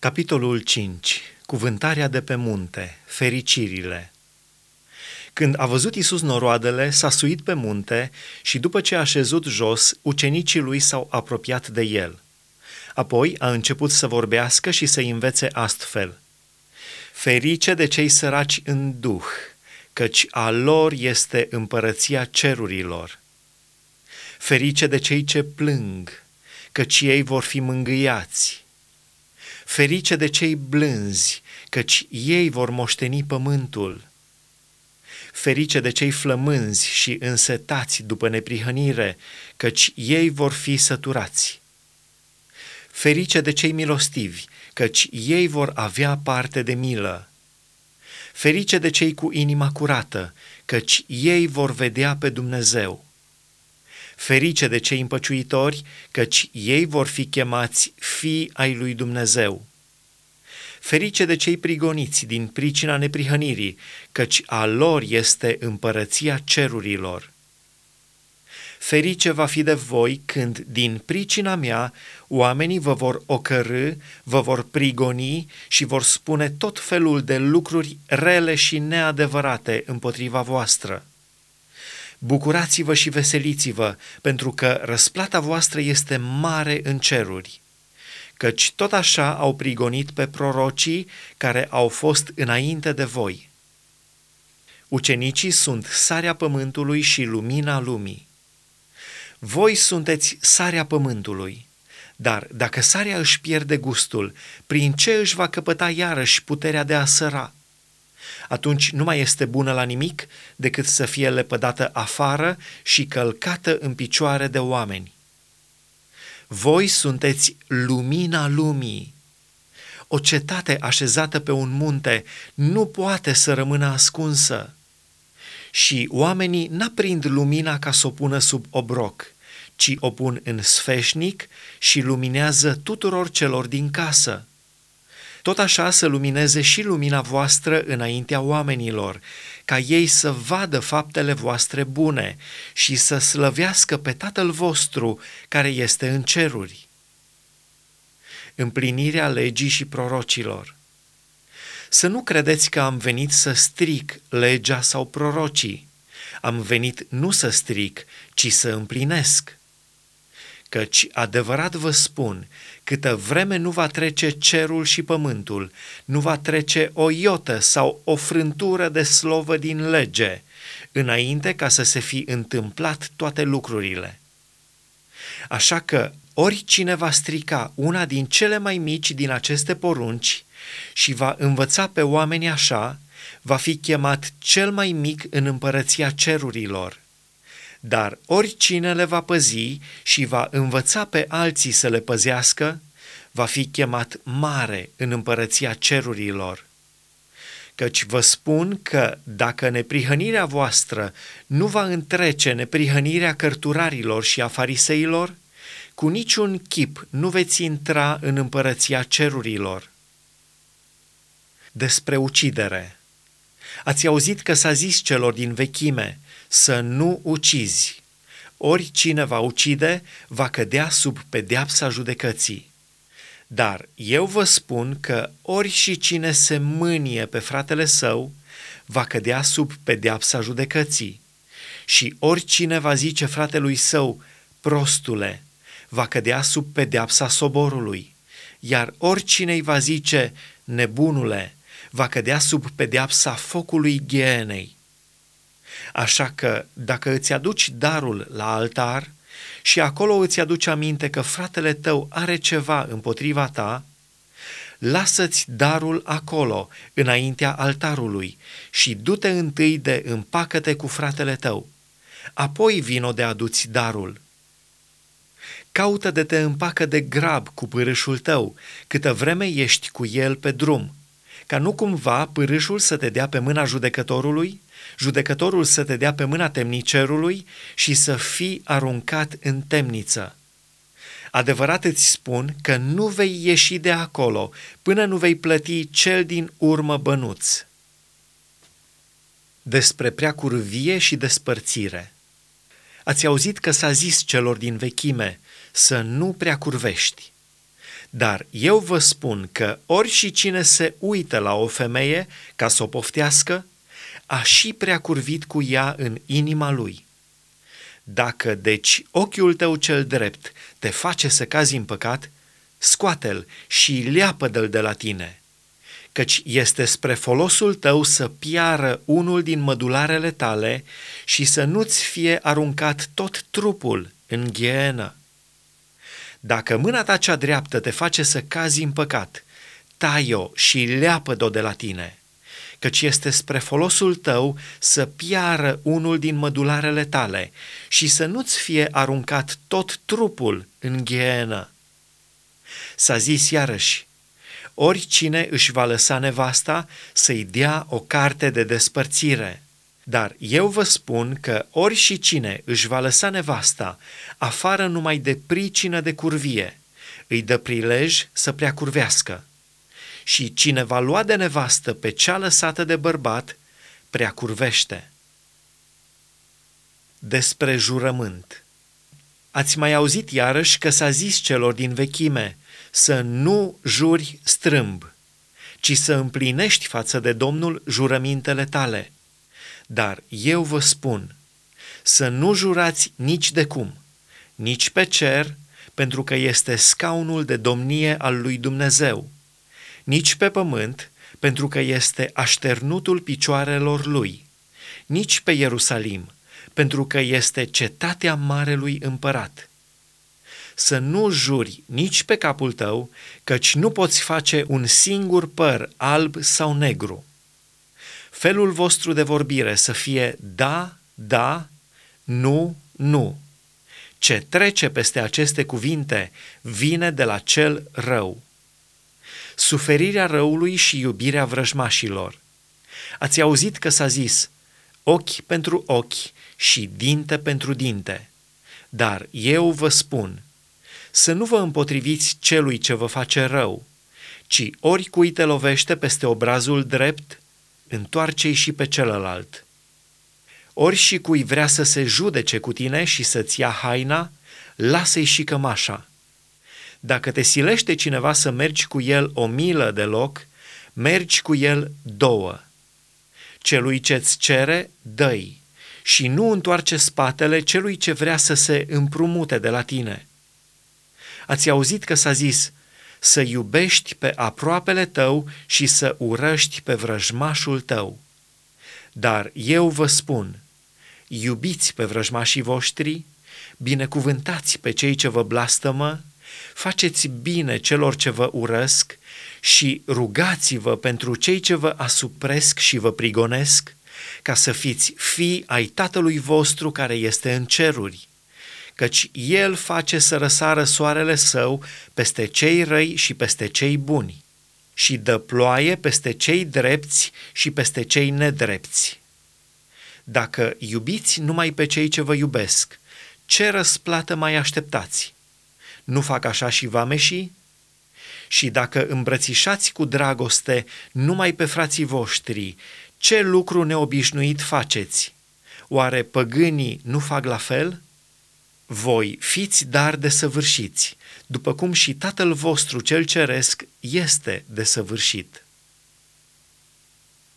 Capitolul 5. Cuvântarea de pe munte. Fericirile. Când a văzut Isus noroadele, s-a suit pe munte și după ce a șezut jos, ucenicii lui s-au apropiat de el. Apoi a început să vorbească și să învețe astfel. Ferice de cei săraci în duh, căci a lor este împărăția cerurilor. Ferice de cei ce plâng, căci ei vor fi mângâiați. Ferice de cei blânzi, căci ei vor moșteni pământul. Ferice de cei flămânzi și însetați după neprihănire, căci ei vor fi săturați. Ferice de cei milostivi, căci ei vor avea parte de milă. Ferice de cei cu inima curată, căci ei vor vedea pe Dumnezeu. Ferice de cei împăciuitori, căci ei vor fi chemați fii ai lui Dumnezeu. Ferice de cei prigoniți din pricina neprihănirii, căci a lor este împărăția cerurilor. Ferice va fi de voi când, din pricina mea, oamenii vă vor ocărâ, vă vor prigoni și vor spune tot felul de lucruri rele și neadevărate împotriva voastră. Bucurați-vă și veseliți-vă, pentru că răsplata voastră este mare în ceruri. Căci tot așa au prigonit pe prorocii care au fost înainte de voi. Ucenicii sunt sarea pământului și lumina lumii. Voi sunteți sarea pământului, dar dacă sarea își pierde gustul, prin ce își va căpăta iarăși puterea de a săra? Atunci nu mai este bună la nimic decât să fie lepădată afară și călcată în picioare de oameni. Voi sunteți lumina lumii. O cetate așezată pe un munte nu poate să rămână ascunsă. Și oamenii n-aprind lumina ca să o pună sub obroc, ci o pun în sfeșnic și luminează tuturor celor din casă tot așa să lumineze și lumina voastră înaintea oamenilor, ca ei să vadă faptele voastre bune și să slăvească pe Tatăl vostru care este în ceruri. Împlinirea legii și prorocilor. Să nu credeți că am venit să stric legea sau prorocii. Am venit nu să stric, ci să împlinesc căci adevărat vă spun, câtă vreme nu va trece cerul și pământul, nu va trece o iotă sau o frântură de slovă din lege, înainte ca să se fi întâmplat toate lucrurile. Așa că oricine va strica una din cele mai mici din aceste porunci și va învăța pe oameni așa, va fi chemat cel mai mic în împărăția cerurilor dar oricine le va păzi și va învăța pe alții să le păzească, va fi chemat mare în împărăția cerurilor. Căci vă spun că dacă neprihănirea voastră nu va întrece neprihănirea cărturarilor și a fariseilor, cu niciun chip nu veți intra în împărăția cerurilor. Despre ucidere. Ați auzit că s-a zis celor din vechime, să nu ucizi. Oricine va ucide va cădea sub pedeapsa judecății. Dar eu vă spun că ori și cine se mânie pe fratele său va cădea sub pedeapsa judecății. Și oricine va zice fratelui său, prostule, va cădea sub pedeapsa soborului. Iar oricine îi va zice, nebunule, va cădea sub pedeapsa focului ghenei. Așa că dacă îți aduci darul la altar și acolo îți aduci aminte că fratele tău are ceva împotriva ta, lasă-ți darul acolo, înaintea altarului, și du-te întâi de împacă-te cu fratele tău. Apoi vino de aduți darul. Caută de te împacă de grab cu pârâșul tău, câtă vreme ești cu el pe drum, ca nu cumva pârâșul să te dea pe mâna judecătorului judecătorul să te dea pe mâna temnicerului și să fii aruncat în temniță. Adevărat îți spun că nu vei ieși de acolo până nu vei plăti cel din urmă bănuț. Despre preacurvie și despărțire. Ați auzit că s-a zis celor din vechime să nu prea curvești. Dar eu vă spun că ori și cine se uită la o femeie ca să o poftească, a și prea curvit cu ea în inima lui. Dacă, deci, ochiul tău cel drept te face să cazi în păcat, scoate-l și leapă-l de la tine, căci este spre folosul tău să piară unul din mădularele tale și să nu-ți fie aruncat tot trupul în ghienă. Dacă mâna ta cea dreaptă te face să cazi în păcat, tai-o și leapă-o de la tine, căci este spre folosul tău să piară unul din mădularele tale și să nu-ți fie aruncat tot trupul în ghienă. S-a zis iarăși, oricine își va lăsa nevasta să-i dea o carte de despărțire. Dar eu vă spun că ori și cine își va lăsa nevasta afară numai de pricină de curvie, îi dă prilej să prea curvească. Și cine va lua de nevastă pe cea lăsată de bărbat, prea curvește. Despre jurământ Ați mai auzit iarăși că s-a zis celor din vechime să nu juri strâmb, ci să împlinești față de Domnul jurămintele tale – dar eu vă spun să nu jurați nici de cum, nici pe cer, pentru că este scaunul de domnie al lui Dumnezeu, nici pe pământ, pentru că este așternutul picioarelor lui, nici pe Ierusalim, pentru că este cetatea marelui împărat. Să nu juri nici pe capul tău, căci nu poți face un singur păr alb sau negru felul vostru de vorbire să fie da, da, nu, nu. Ce trece peste aceste cuvinte vine de la cel rău. Suferirea răului și iubirea vrăjmașilor. Ați auzit că s-a zis ochi pentru ochi și dinte pentru dinte. Dar eu vă spun, să nu vă împotriviți celui ce vă face rău, ci oricui te lovește peste obrazul drept, întoarce-i și pe celălalt. Ori și cui vrea să se judece cu tine și să-ți ia haina, lasă-i și cămașa. Dacă te silește cineva să mergi cu el o milă de loc, mergi cu el două. Celui ce-ți cere, dă și nu întoarce spatele celui ce vrea să se împrumute de la tine. Ați auzit că s-a zis, să iubești pe aproapele tău și să urăști pe vrăjmașul tău. Dar eu vă spun, iubiți pe vrăjmașii voștri, binecuvântați pe cei ce vă blastămă, faceți bine celor ce vă urăsc și rugați-vă pentru cei ce vă asupresc și vă prigonesc, ca să fiți fii ai Tatălui vostru care este în ceruri căci El face să răsară soarele său peste cei răi și peste cei buni și dă ploaie peste cei drepți și peste cei nedrepți. Dacă iubiți numai pe cei ce vă iubesc, ce răsplată mai așteptați? Nu fac așa și vameșii? Și dacă îmbrățișați cu dragoste numai pe frații voștri, ce lucru neobișnuit faceți? Oare păgânii nu fac la fel?' Voi fiți dar desăvârșiți, după cum și Tatăl vostru cel ceresc este desăvârșit.